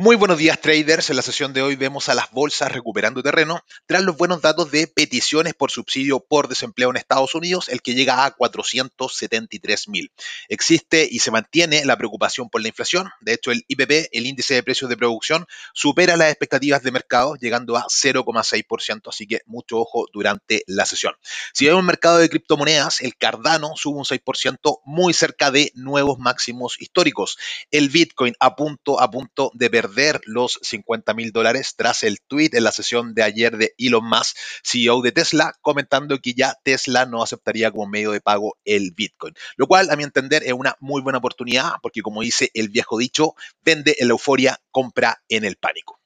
Muy buenos días traders. En la sesión de hoy vemos a las bolsas recuperando terreno tras los buenos datos de peticiones por subsidio por desempleo en Estados Unidos, el que llega a 473 mil. Existe y se mantiene la preocupación por la inflación. De hecho, el IPP, el índice de precios de producción, supera las expectativas de mercado, llegando a 0,6%. Así que mucho ojo durante la sesión. Si vemos el mercado de criptomonedas, el Cardano sube un 6%, muy cerca de nuevos máximos históricos. El Bitcoin a punto a punto de perder los 50 mil dólares tras el tweet en la sesión de ayer de Elon Musk, CEO de Tesla, comentando que ya Tesla no aceptaría como medio de pago el Bitcoin. Lo cual, a mi entender, es una muy buena oportunidad porque, como dice el viejo dicho, vende en la euforia, compra en el pánico.